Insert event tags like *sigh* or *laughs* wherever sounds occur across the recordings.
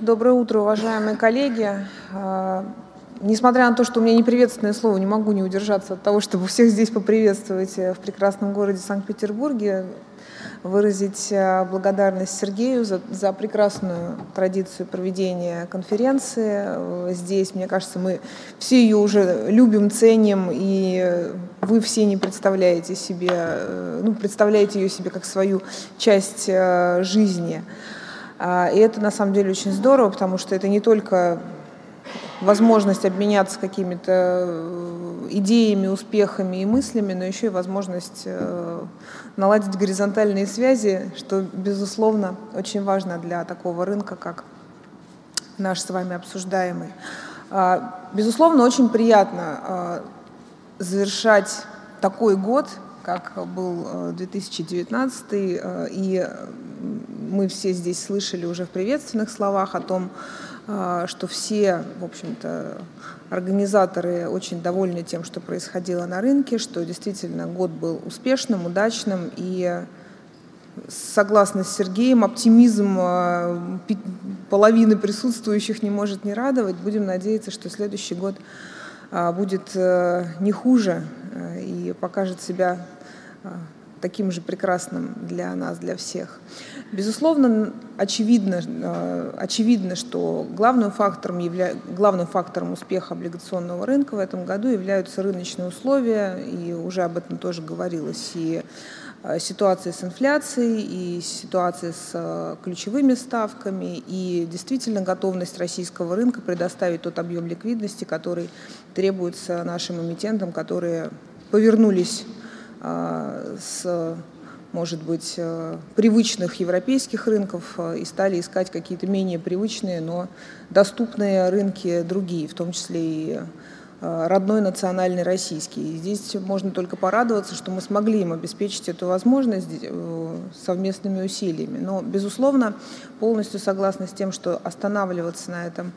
Доброе утро, уважаемые коллеги. А, несмотря на то, что у меня не приветственное слово, не могу не удержаться от того, чтобы всех здесь поприветствовать в прекрасном городе Санкт-Петербурге, выразить а, благодарность Сергею за, за прекрасную традицию проведения конференции. Здесь, мне кажется, мы все ее уже любим, ценим, и вы все не представляете себе, э, ну, представляете ее себе как свою часть э, жизни. А, и это на самом деле очень здорово, потому что это не только возможность обменяться какими-то э, идеями, успехами и мыслями, но еще и возможность э, наладить горизонтальные связи, что, безусловно, очень важно для такого рынка, как наш с вами обсуждаемый. А, безусловно, очень приятно а, завершать такой год, как был 2019, э, и мы все здесь слышали уже в приветственных словах о том, а, что все, в общем-то, организаторы очень довольны тем, что происходило на рынке, что действительно год был успешным, удачным и согласно с Сергеем, оптимизм а, половины присутствующих не может не радовать. Будем надеяться, что следующий год а, будет э, не хуже э, и покажет себя таким же прекрасным для нас, для всех. Безусловно, очевидно, э, очевидно что главным фактором, явля... главным фактором успеха облигационного рынка в этом году являются рыночные условия, и уже об этом тоже говорилось, и э, ситуация с инфляцией, и ситуация с э, ключевыми ставками, и действительно готовность российского рынка предоставить тот объем ликвидности, который требуется нашим эмитентам, которые повернулись с может быть, э, привычных европейских рынков э, и стали искать какие-то менее привычные, но доступные рынки другие, в том числе и э, родной национальный российский. И здесь можно только порадоваться, что мы смогли им обеспечить эту возможность совместными усилиями. Но, безусловно, полностью согласна с тем, что останавливаться на этом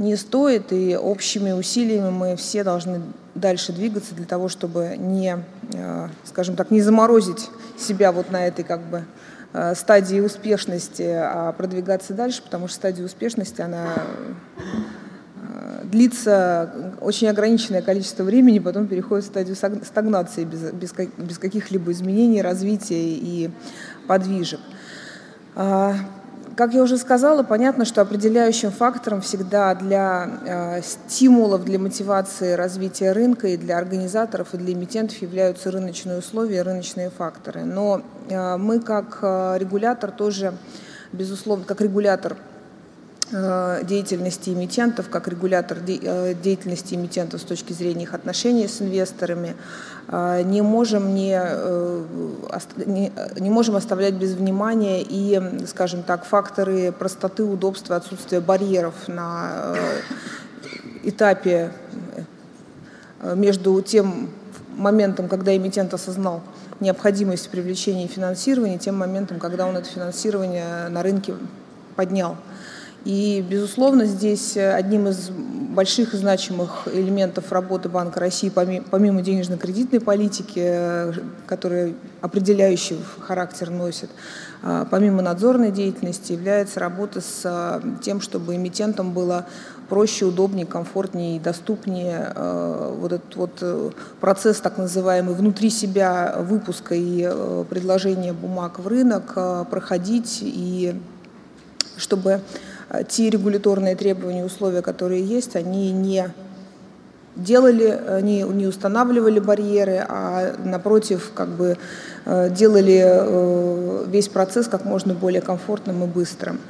не стоит, и общими усилиями мы все должны дальше двигаться для того, чтобы не, э, скажем так, не заморозить себя вот на этой как бы э, стадии успешности, а продвигаться дальше, потому что стадия успешности, она э, длится очень ограниченное количество времени, потом переходит в стадию стагнации без, без, без каких-либо изменений, развития и подвижек. Как я уже сказала, понятно, что определяющим фактором всегда для э, стимулов, для мотивации развития рынка и для организаторов, и для эмитентов являются рыночные условия, рыночные факторы. Но э, мы как э, регулятор тоже, безусловно, как регулятор деятельности эмитентов, как регулятор э, деятельности эмитентов с точки зрения их отношений с инвесторами, э, не можем, не, не можем оставлять без внимания и, скажем так, факторы простоты, удобства, отсутствия барьеров на этапе между тем моментом, когда эмитент осознал необходимость привлечения финансирования, тем моментом, когда он это финансирование на рынке поднял. И, безусловно, здесь э, одним из больших и значимых элементов работы Банка России, помимо денежно-кредитной политики, э, которая определяющий характер носит, а, помимо надзорной деятельности, является работа с э, тем, чтобы эмитентам было проще, удобнее, комфортнее и доступнее вот этот вот процесс так называемый внутри себя выпуска и предложения бумаг в рынок проходить и чтобы те регуляторные требования, условия, которые есть, они не делали, они не устанавливали барьеры, а напротив, как бы э, делали э, весь процесс как можно более комфортным и быстрым.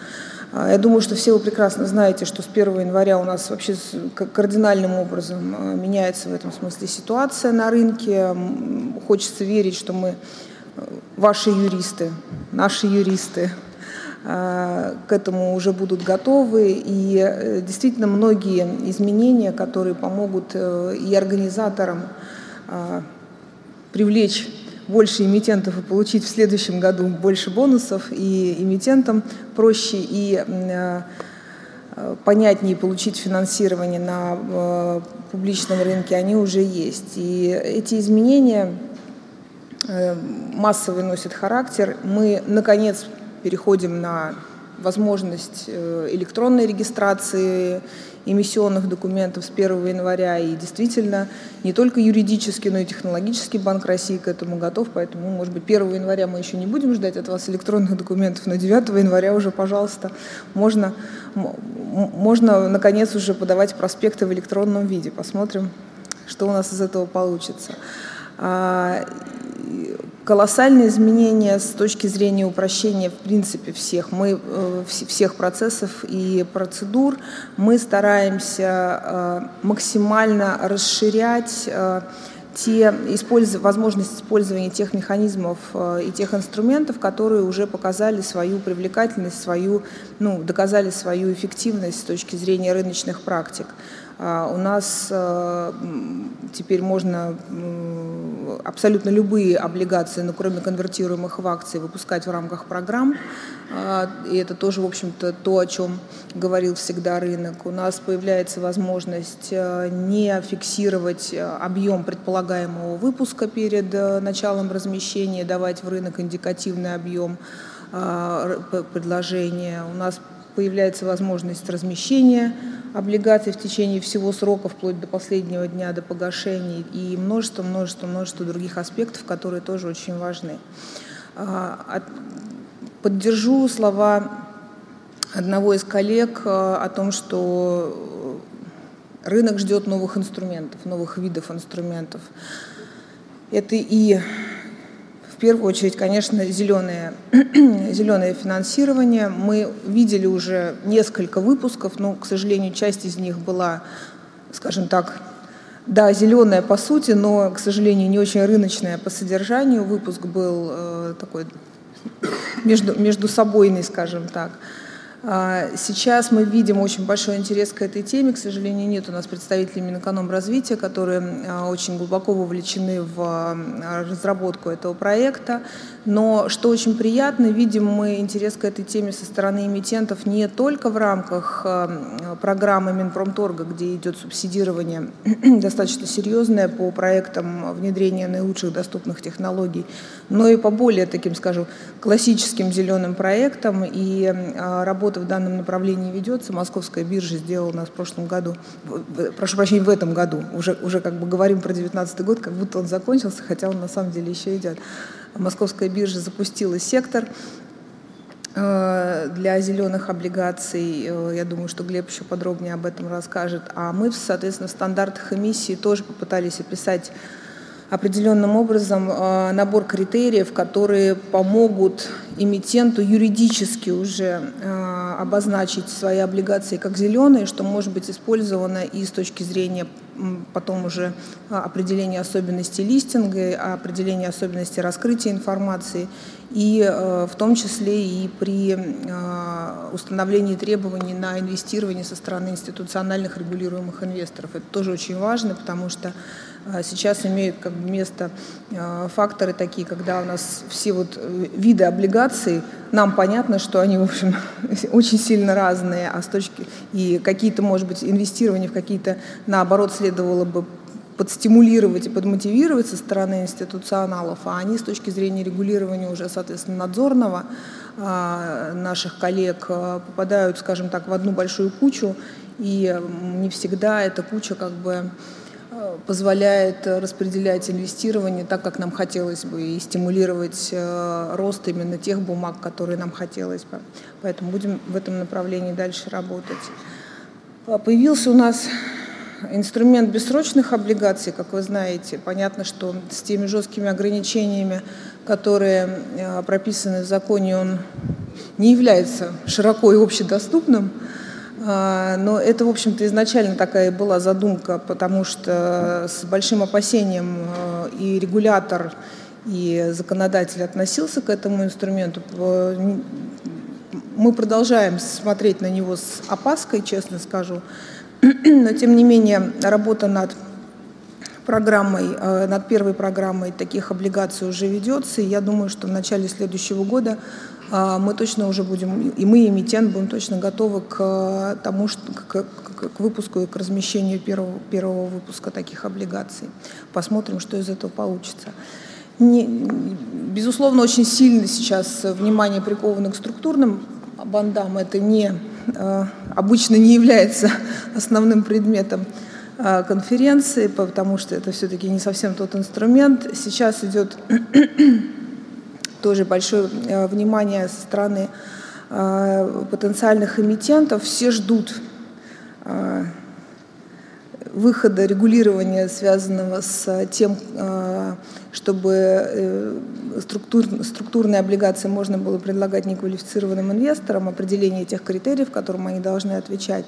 А, я думаю, что все вы прекрасно знаете, что с 1 января у нас вообще кардинальным образом э, меняется в этом смысле ситуация на рынке. Хочется верить, что мы ваши юристы, наши юристы, к этому уже будут готовы. И э, действительно многие изменения, которые помогут э, и организаторам привлечь больше эмитентов и получить в следующем году больше бонусов, и эмитентам проще и понятнее получить финансирование на публичном рынке, они уже есть. И эти изменения массовый носят характер. Мы, наконец, переходим на возможность э, электронной регистрации эмиссионных документов с 1 января. И действительно, не только юридически, но и технологически Банк России к этому готов. Поэтому, может быть, 1 января мы еще не будем ждать от вас электронных документов, но 9 января уже, пожалуйста, можно, можно наконец уже подавать проспекты в электронном виде. Посмотрим, что у нас из этого получится. Колоссальные изменения с точки зрения упрощения в принципе всех мы э, всех процессов и процедур мы стараемся э, максимально расширять э, те использ... возможность использования тех механизмов и тех инструментов, которые уже показали свою привлекательность, свою, ну, доказали свою эффективность с точки зрения рыночных практик. А, у нас э, теперь можно абсолютно любые облигации, но ну, кроме конвертируемых в акции, выпускать в рамках программ. А, и это тоже, в общем-то, то, о чем говорил всегда рынок. У нас появляется возможность э, не фиксировать э, объем предполагаемого выпуска перед началом размещения, давать в рынок индикативный объем предложения. У нас появляется возможность размещения облигаций в течение всего срока, вплоть до последнего дня, до погашения, и множество, множество, множество других аспектов, которые тоже очень важны. А, поддержу слова одного из коллег а, о том, что рынок ждет новых инструментов, новых видов инструментов. Это и первую очередь, конечно, зеленое, *clears throat* зеленое финансирование. Мы видели уже несколько выпусков, но, к сожалению, часть из них была, скажем так, да, зеленая по сути, но, к сожалению, не очень рыночная по содержанию. Выпуск был э, такой между, между собойный, скажем так. А, сейчас мы видим очень большой интерес к этой теме. К сожалению, нет у нас представителей Минэкономразвития, которые а, очень глубоко вовлечены в а, разработку этого проекта. Но что очень приятно, видим мы интерес к этой теме со стороны эмитентов не только в рамках программы Минпромторга, где идет субсидирование *clears throat* достаточно серьезное по проектам внедрения наилучших доступных технологий, но и по более таким, скажем, классическим зеленым проектам и работа работа в данном направлении ведется. Московская биржа сделала у нас в прошлом году, прошу прощения, в этом году, уже, уже как бы говорим про 2019 год, как будто он закончился, хотя он на самом деле еще идет. Московская биржа запустила сектор э, для зеленых облигаций. Э, я думаю, что Глеб еще подробнее об этом расскажет. А мы, соответственно, в стандартах эмиссии тоже попытались описать определенным образом э, набор критериев, которые помогут эмитенту юридически уже э, обозначить свои облигации как зеленые, что может быть использовано и с точки зрения потом уже э, определения особенностей листинга, определения особенностей раскрытия информации, и в том числе и при установлении требований на инвестирование со стороны институциональных регулируемых инвесторов. Это тоже очень важно, потому что сейчас имеют как бы место а, факторы такие, когда у нас все вот э, виды облигаций, нам понятно, что они, в общем, *laughs* очень сильно разные, а с точки и какие-то, может быть, инвестирования в какие-то, наоборот, следовало бы подстимулировать и подмотивировать со стороны институционалов, а они с точки зрения регулирования уже, соответственно, надзорного а, наших коллег попадают, скажем так, в одну большую кучу, и не всегда эта куча как бы позволяет распределять инвестирование так, как нам хотелось бы, и стимулировать э, рост именно тех бумаг, которые нам хотелось бы. Поэтому будем в этом направлении дальше работать. А, появился у нас инструмент бессрочных облигаций, как вы знаете. Понятно, что с теми жесткими ограничениями, которые э, прописаны в законе, он не является широко и общедоступным. А, но это, в общем-то, изначально такая была задумка, потому что с большим опасением э, и регулятор, и законодатель относился к этому инструменту. Мы продолжаем смотреть на него с опаской, честно скажу. *clears throat* Но, тем не менее, работа над программой, э, над первой программой таких облигаций уже ведется. И я думаю, что в начале следующего года мы точно уже будем, и мы, и эмитент, будем точно готовы к э, тому, что, к, к, к выпуску и к размещению первого, первого выпуска таких облигаций. Посмотрим, что из этого получится. Не, безусловно, очень сильно сейчас внимание приковано к структурным бандам это не, обычно не является *laughs* основным предметом конференции, потому что это все-таки не совсем тот инструмент. Сейчас идет *clears throat* тоже большое внимание со стороны потенциальных эмитентов. Все ждут выхода регулирования, связанного с тем, э, чтобы э, структур, структурные облигации можно было предлагать неквалифицированным инвесторам, определение тех критериев, которым они должны отвечать.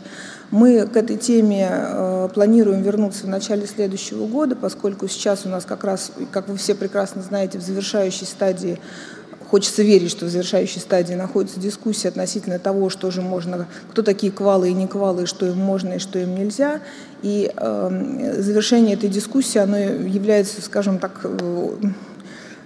Мы к этой теме э, планируем вернуться в начале следующего года, поскольку сейчас у нас как раз, как вы все прекрасно знаете, в завершающей стадии Хочется верить, что в завершающей стадии находится дискуссия относительно того, что же можно, кто такие квалы и не квалы, что им можно и что им нельзя. И э, завершение этой дискуссии, оно является, скажем так, э,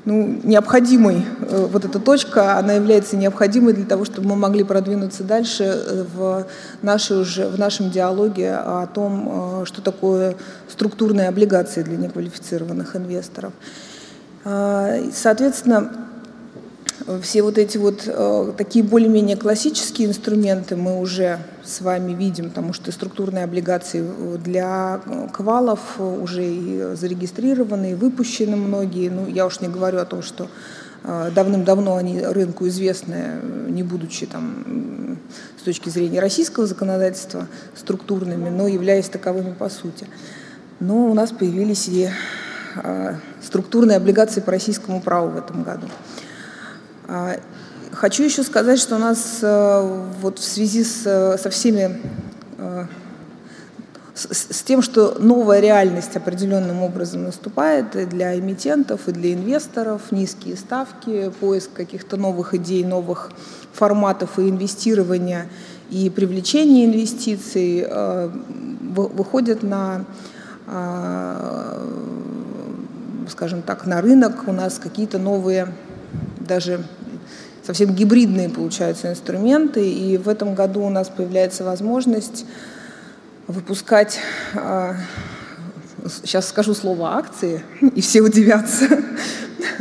ну, необходимой, э, вот эта точка, она является необходимой для того, чтобы мы могли продвинуться дальше э, в, нашей уже, в нашем диалоге о том, э, что такое структурные облигации для неквалифицированных инвесторов. Соответственно, все вот эти вот э, такие более-менее классические инструменты мы уже с вами видим, потому что структурные облигации для квалов уже и зарегистрированы, и выпущены многие. Ну, я уж не говорю о том, что э, давным-давно они рынку известны, не будучи там с точки зрения российского законодательства структурными, но являясь таковыми по сути. Но у нас появились и э, структурные облигации по российскому праву в этом году. Хочу еще сказать, что у нас э, вот в связи с, со всеми э, с, с тем, что новая реальность определенным образом наступает и для эмитентов, и для инвесторов, низкие ставки, поиск каких-то новых идей, новых форматов и инвестирования и привлечения инвестиций э, выходят на, скажем так, на рынок. У нас какие-то новые даже совсем гибридные получаются инструменты, и в этом году у нас появляется возможность выпускать, сейчас а, скажу слово акции, и все удивятся,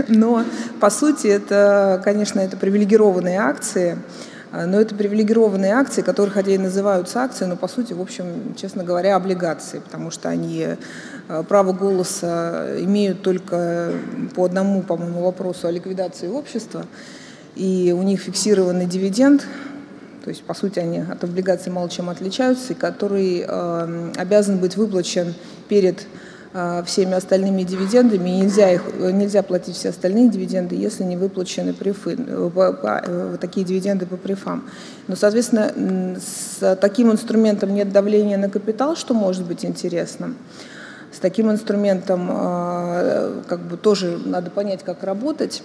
но по сути это, конечно, это привилегированные акции, но это привилегированные акции, которые хотя и называются акции, но по сути, в общем, честно говоря, облигации, потому что они а, право голоса имеют только по одному, по-моему, вопросу о ликвидации общества и у них фиксированный дивиденд, то есть, по сути, они от облигаций мало чем отличаются, и который э, обязан быть выплачен перед э, всеми остальными дивидендами, нельзя, их, нельзя платить все остальные дивиденды, если не выплачены префы, э, э, такие дивиденды по префам. Но, соответственно, с таким инструментом нет давления на капитал, что может быть интересным. С таким инструментом э, как бы тоже надо понять, как работать.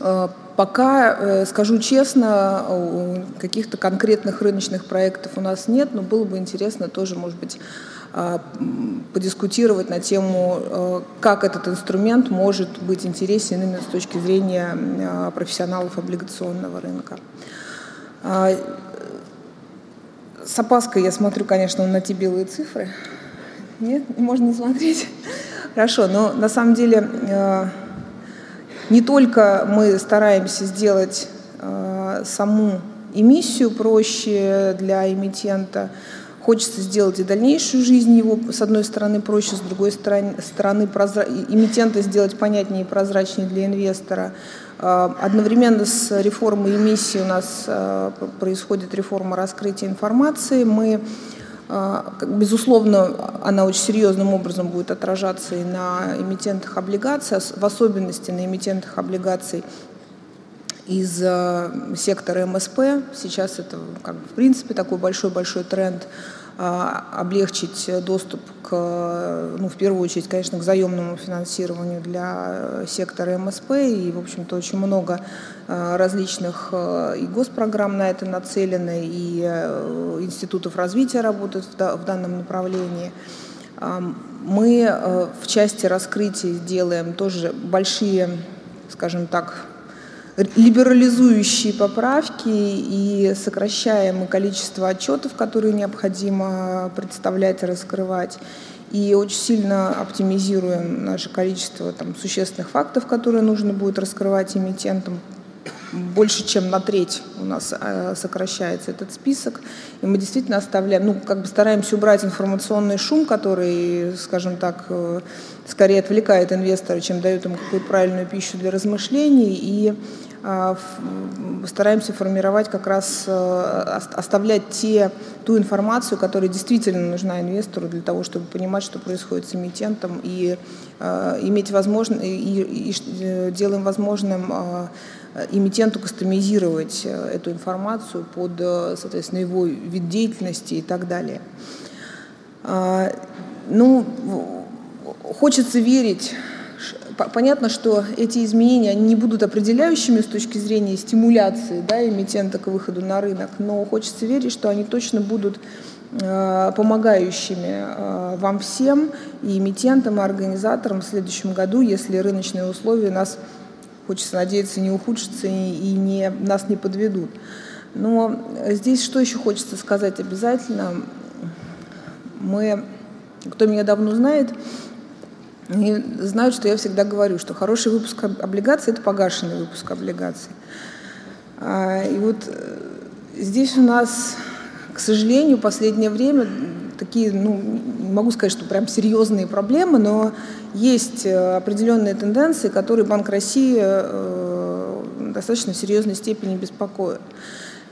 Э, пока, э, скажу честно, каких-то конкретных рыночных проектов у нас нет, но было бы интересно тоже, может быть, э, подискутировать на тему, как этот инструмент может быть интересен именно с точки зрения профессионалов облигационного рынка. С опаской я смотрю, конечно, на те белые цифры. Нет, можно не смотреть. *laughs* Хорошо, но на самом деле не только мы стараемся сделать э, саму эмиссию проще для эмитента, хочется сделать и дальнейшую жизнь его, с одной стороны, проще, с другой стороны, прозра... эмитента сделать понятнее и прозрачнее для инвестора. Э, одновременно с реформой эмиссии у нас э, происходит реформа раскрытия информации. Мы а, безусловно, она очень серьезным образом будет отражаться и на эмитентах облигаций, в особенности на эмитентах облигаций из а, сектора МСП. Сейчас это, как бы, в принципе, такой большой-большой тренд а, облегчить доступ к, ну, в первую очередь, конечно, к заемному финансированию для сектора МСП. И, в общем-то, очень много а, различных а, и госпрограмм на это нацелены, и институтов развития работают в данном направлении. Мы в части раскрытия делаем тоже большие, скажем так, либерализующие поправки и сокращаем количество отчетов, которые необходимо представлять и раскрывать. И очень сильно оптимизируем наше количество там, существенных фактов, которые нужно будет раскрывать эмитентам больше, чем на треть у нас э, сокращается этот список. И мы действительно оставляем, ну, как бы стараемся убрать информационный шум, который, скажем так, э, скорее отвлекает инвестора, чем дает ему какую-то правильную пищу для размышлений. И стараемся формировать как раз, э, оставлять те, ту информацию, которая действительно нужна инвестору для того, чтобы понимать, что происходит с эмитентом, и э, иметь возможность, и, и, делаем возможным э, эмитенту кастомизировать эту информацию под, соответственно, его вид деятельности и так далее. Ну, хочется верить Понятно, что эти изменения не будут определяющими с точки зрения стимуляции да, эмитента к выходу на рынок, но хочется верить, что они точно будут э, помогающими э, вам всем, и эмитентам, и организаторам в следующем году, если рыночные условия нас, хочется надеяться, не ухудшатся и не, нас не подведут. Но здесь что еще хочется сказать обязательно? Мы, кто меня давно знает, они знают, что я всегда говорю, что хороший выпуск облигаций – это погашенный выпуск облигаций. А, и вот э, здесь у нас, к сожалению, в последнее время такие, ну, не могу сказать, что прям серьезные проблемы, но есть э, определенные тенденции, которые Банк России э, в достаточно серьезной степени беспокоят.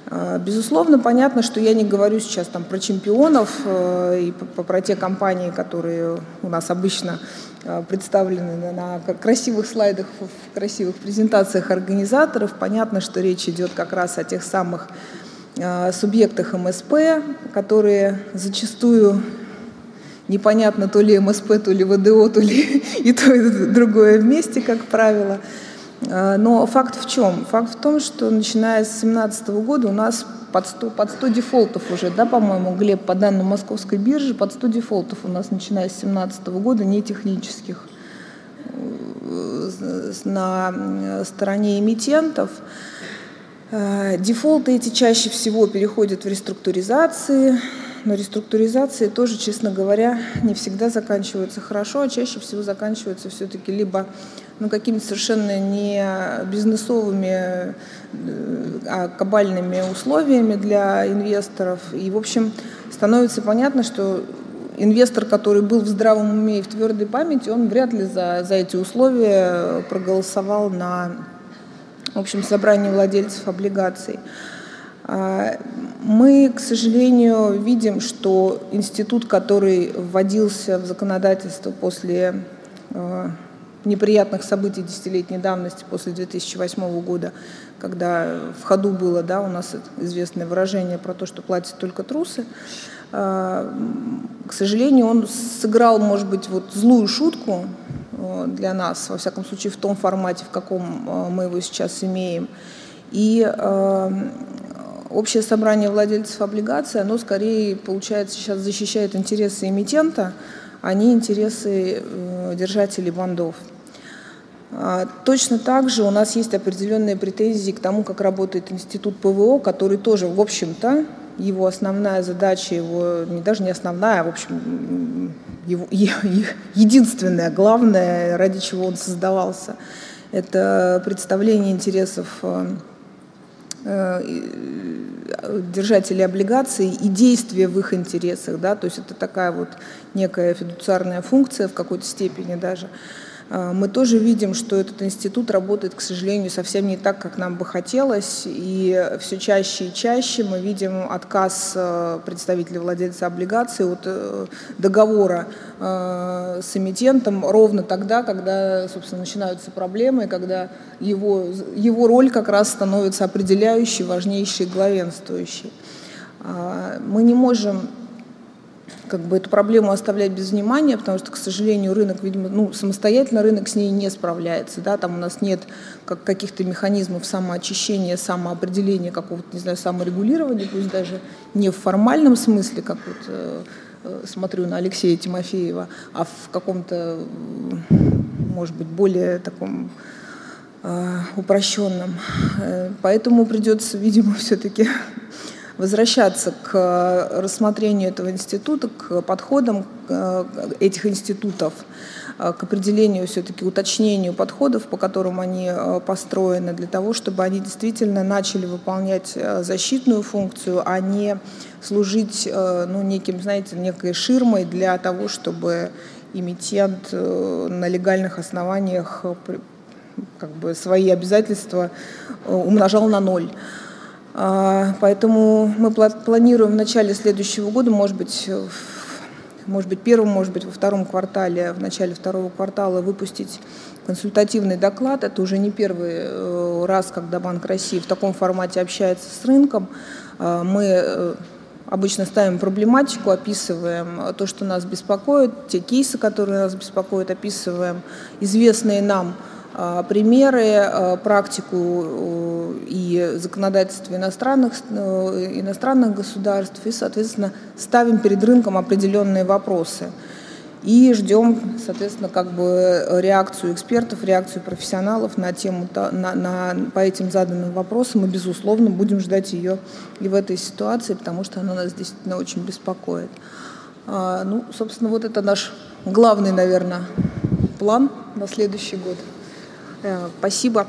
А, безусловно, понятно, что я не говорю сейчас там про чемпионов и про те компании, которые у нас обычно Э, представлены на красивых слайдах, в красивых презентациях организаторов. Понятно, что речь идет как раз о тех самых э, субъектах МСП, которые зачастую непонятно то ли МСП, то ли ВДО, то ли *laughs* и то, и другое вместе, как правило. Э, но факт в чем? Факт в том, что начиная с 2017 года у нас под 100, под 100 дефолтов уже, да, по-моему, Глеб, по данным Московской биржи, под 100 дефолтов у нас, начиная с 2017 года, не технических э, на стороне эмитентов. Э, дефолты эти чаще всего переходят в реструктуризации, но реструктуризации тоже, честно говоря, не всегда заканчиваются хорошо, а чаще всего заканчиваются все-таки либо ну, какими-то совершенно не бизнесовыми, э, а кабальными условиями для инвесторов. И, в общем, становится понятно, что инвестор, который был в здравом уме и в твердой памяти, он вряд ли за, за эти условия проголосовал на в общем, собрании владельцев облигаций. А, мы, к сожалению, видим, что институт, который вводился в законодательство после а, неприятных событий десятилетней давности после 2008 года, когда в ходу было да, у нас известное выражение про то, что платят только трусы. А, к сожалению, он сыграл, может быть, вот злую шутку для нас, во всяком случае, в том формате, в каком мы его сейчас имеем. И общее собрание владельцев облигаций, оно скорее, получается, сейчас защищает интересы эмитента, а не интересы держателей бандов. А, точно так же у нас есть определенные претензии к тому, как работает институт ПВО, который тоже, в общем-то, его основная задача, его не даже не основная, а, в общем, его, единственная, главное, ради чего он создавался, это представление интересов э, э, держателей облигаций и действия в их интересах, да, то есть это такая вот некая фидуциарная функция в какой-то степени даже. А, мы тоже видим, что этот институт работает, к сожалению, совсем не так, как нам бы хотелось. И все чаще и чаще мы видим отказ э, представителей владельца облигаций от э, договора э, с эмитентом ровно тогда, когда, собственно, начинаются проблемы, когда его, его роль как раз становится определяющей, важнейшей, главенствующей. А, мы не можем как бы эту проблему оставлять без внимания, потому что, к сожалению, рынок, видимо, ну, самостоятельно рынок с ней не справляется, да, там у нас нет как каких-то механизмов самоочищения, самоопределения, какого-то, не знаю, саморегулирования, пусть даже не в формальном смысле, как вот э, э смотрю на Алексея Тимофеева, а в каком-то, может быть, более таком э, упрощенном. Э, поэтому придется, видимо, все-таки возвращаться к э, рассмотрению этого института, к подходам э, этих институтов к определению, все-таки уточнению подходов, по которым они построены, для того, чтобы они действительно начали выполнять защитную функцию, а не служить ну, неким, знаете, некой ширмой для того, чтобы эмитент на легальных основаниях как бы свои обязательства умножал на ноль. А, поэтому мы планируем в начале следующего года, может быть, может быть, первым, может быть, во втором квартале, в начале второго квартала выпустить консультативный доклад. Это уже не первый э, раз, когда Банк России в таком формате общается с рынком. А, мы э, обычно ставим проблематику, описываем то, что нас беспокоит, те кейсы, которые нас беспокоят, описываем известные нам примеры, а, практику э, и законодательство иностранных, э, иностранных государств, и, соответственно, ставим перед рынком определенные вопросы. И ждем, соответственно, как бы реакцию экспертов, реакцию профессионалов на тему, на, на, по этим заданным вопросам. И, безусловно, будем ждать ее и в этой ситуации, потому что она нас действительно очень беспокоит. А, ну, собственно, вот это наш главный, наверное, план на следующий год. Э, спасибо.